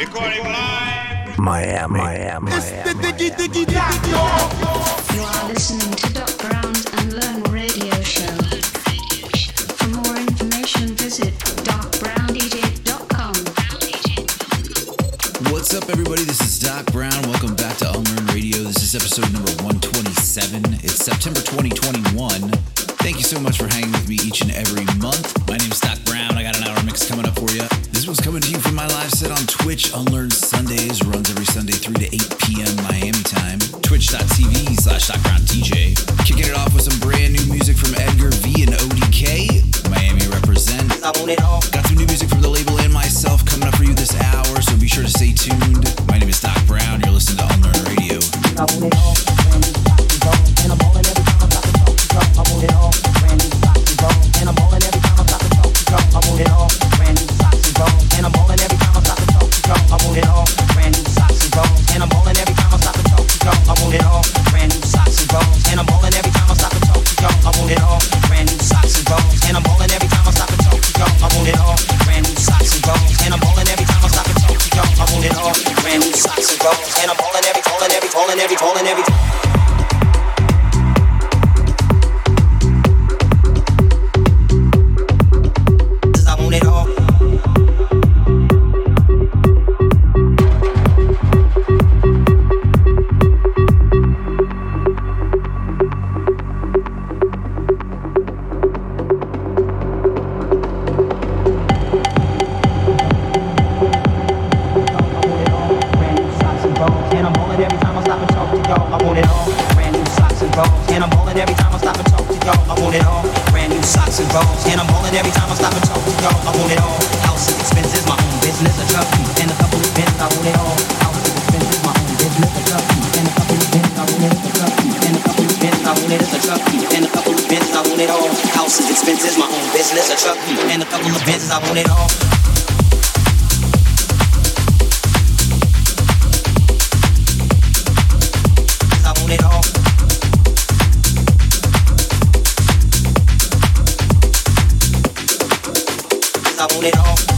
Recording live. Miami, Miami, Miami. You are listening to Doc Brown's Unlearn Radio Show. For more information, visit docbrowndj.com. What's up, everybody? This is Doc Brown. Welcome back to Unlearn Radio. This is episode number 127. It's September 2021. Thank you so much for hanging with me each and every month. My name is Doc Brown. I got an hour mix coming up for you. This one's coming to you from my live set on Twitch. Unlearn Sundays runs every Sunday, 3 to 8 p.m. Miami time. Twitch.tv slash Doc Brown DJ. Kicking it off with some brand new music from Edgar V and ODK. Miami represent. Got some new music from the label and myself coming up for you this hour, so be sure to stay tuned. My name is Doc Brown. You're listening to Unlearn Radio. And I'm pulling every, pulling every, pulling every, pulling every. And I'm rolling every time I stop and talk to y'all. I want it all. Brand new socks and bones, and I'm rolling every time I stop and talk to y'all. I want it all. House is expensive, my own business, a truck and a couple of bins. I want it all. House is expensive, my own business, a truck and a couple of bins. I want it as a truck and a couple of bins. I want it as a truck and a couple of bins. I want it all. House is expensive, my own business, a truck and a couple of bins. I want it all. I want it all. I want it all.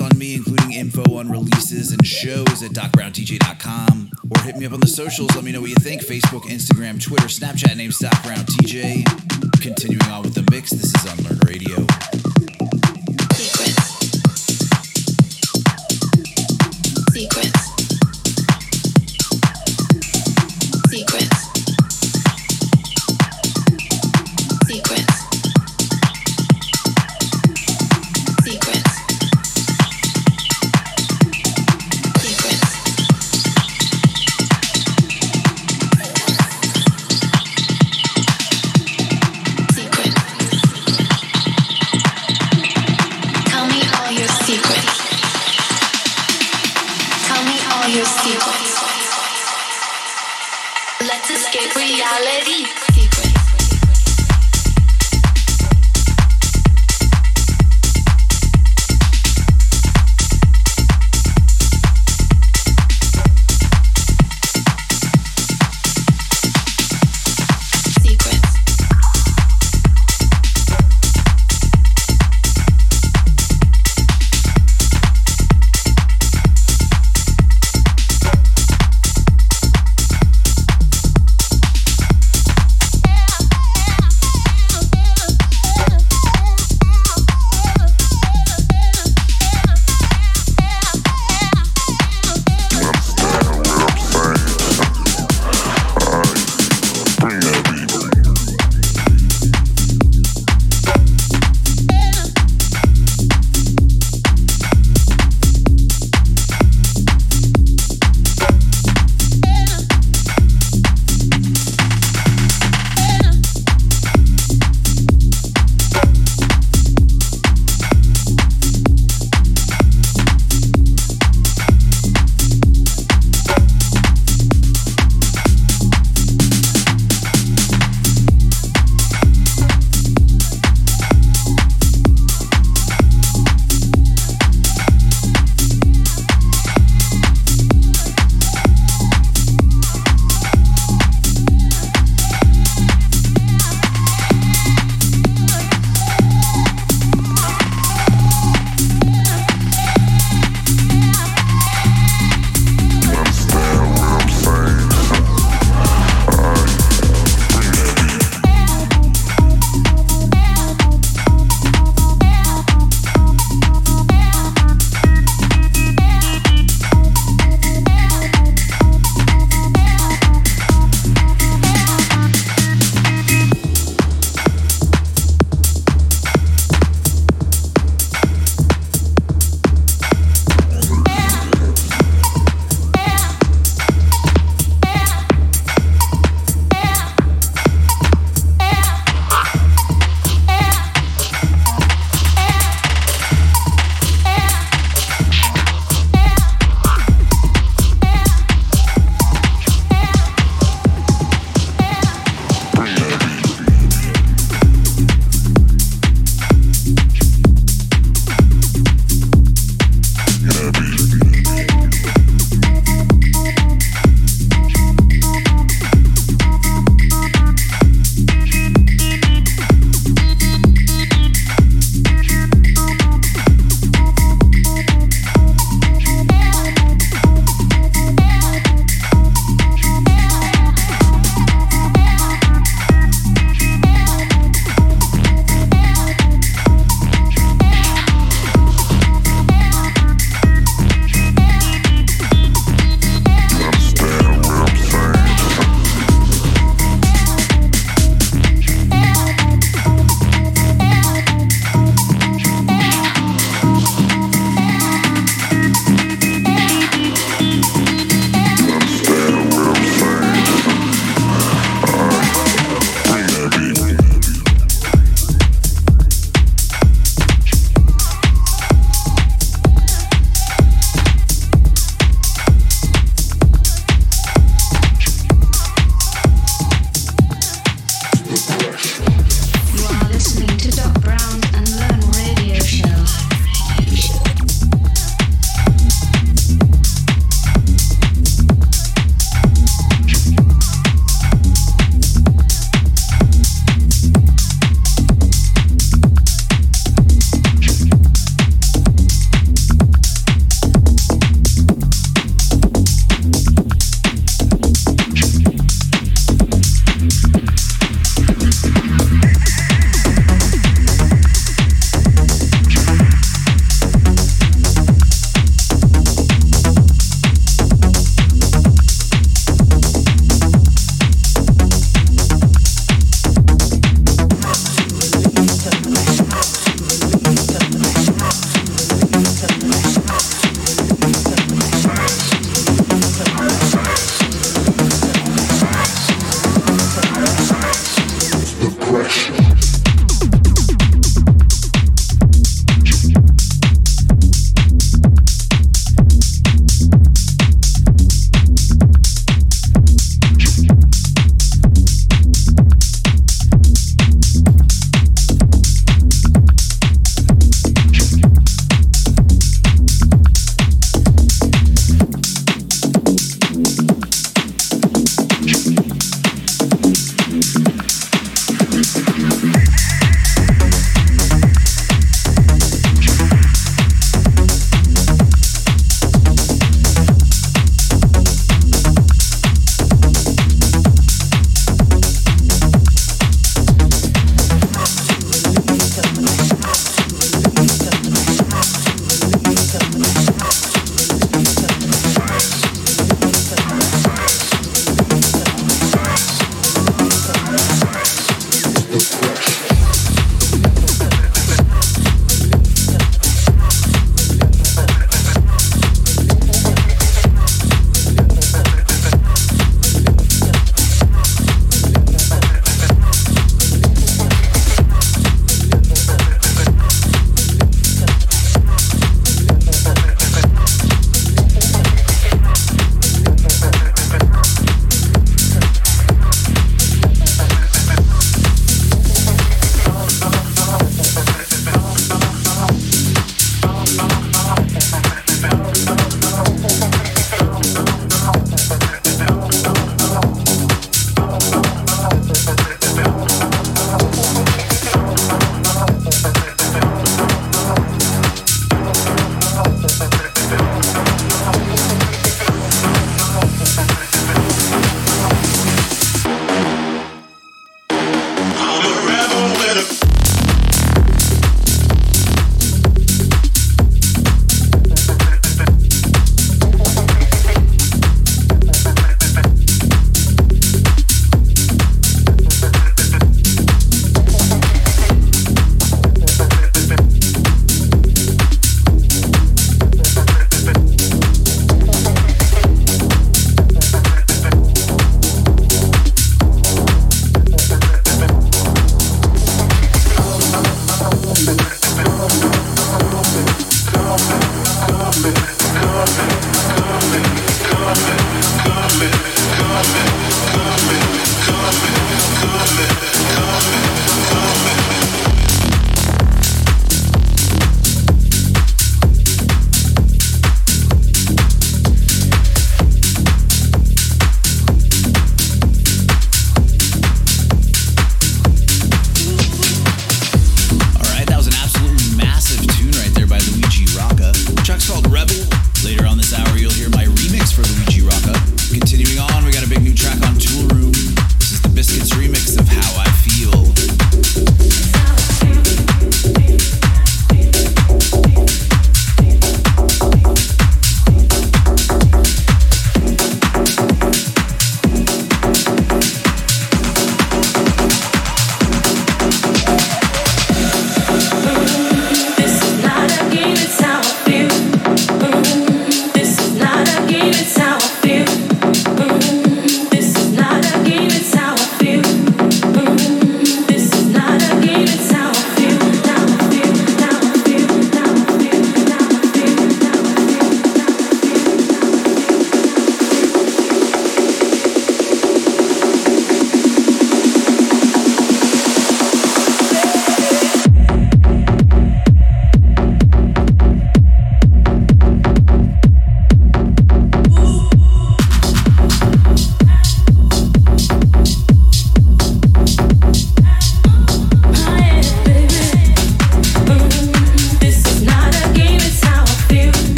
on me, including info on releases and shows at docbrowndj.com. Or hit me up on the socials. Let me know what you think Facebook, Instagram, Twitter, Snapchat, name's DocBrownDJ. Continuing on with the mix, this is Unlearn Radio. Secrets. Secrets. Secrets.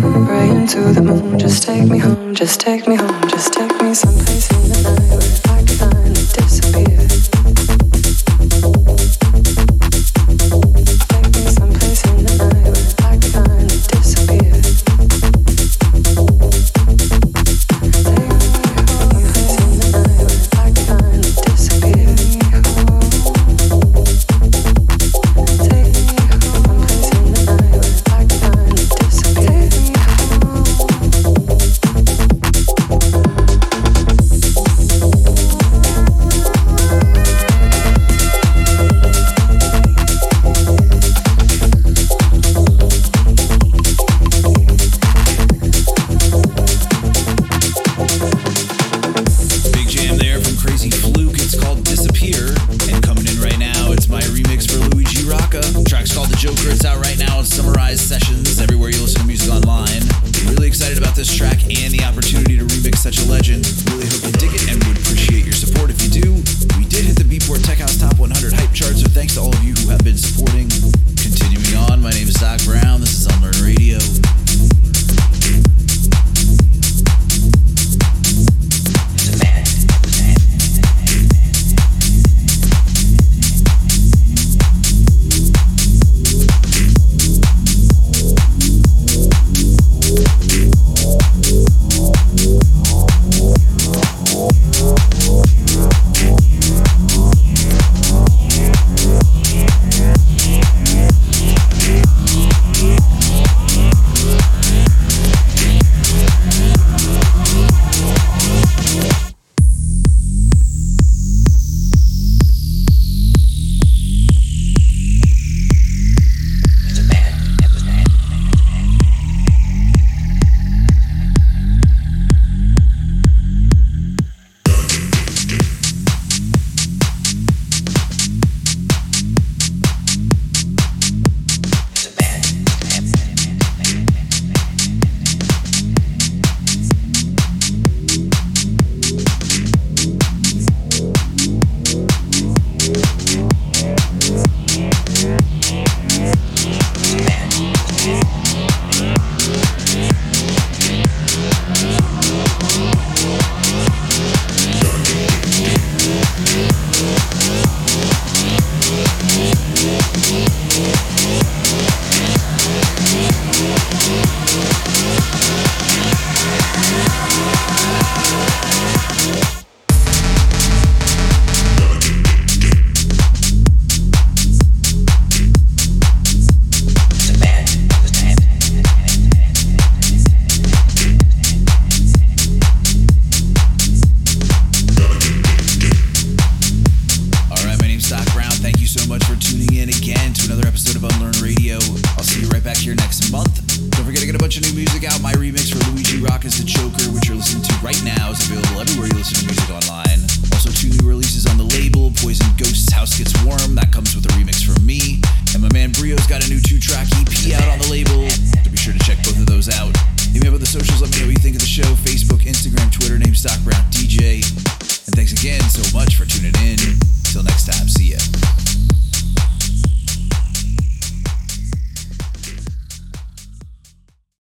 praying to the moon. Just take me home, just take me home, just take me someplace.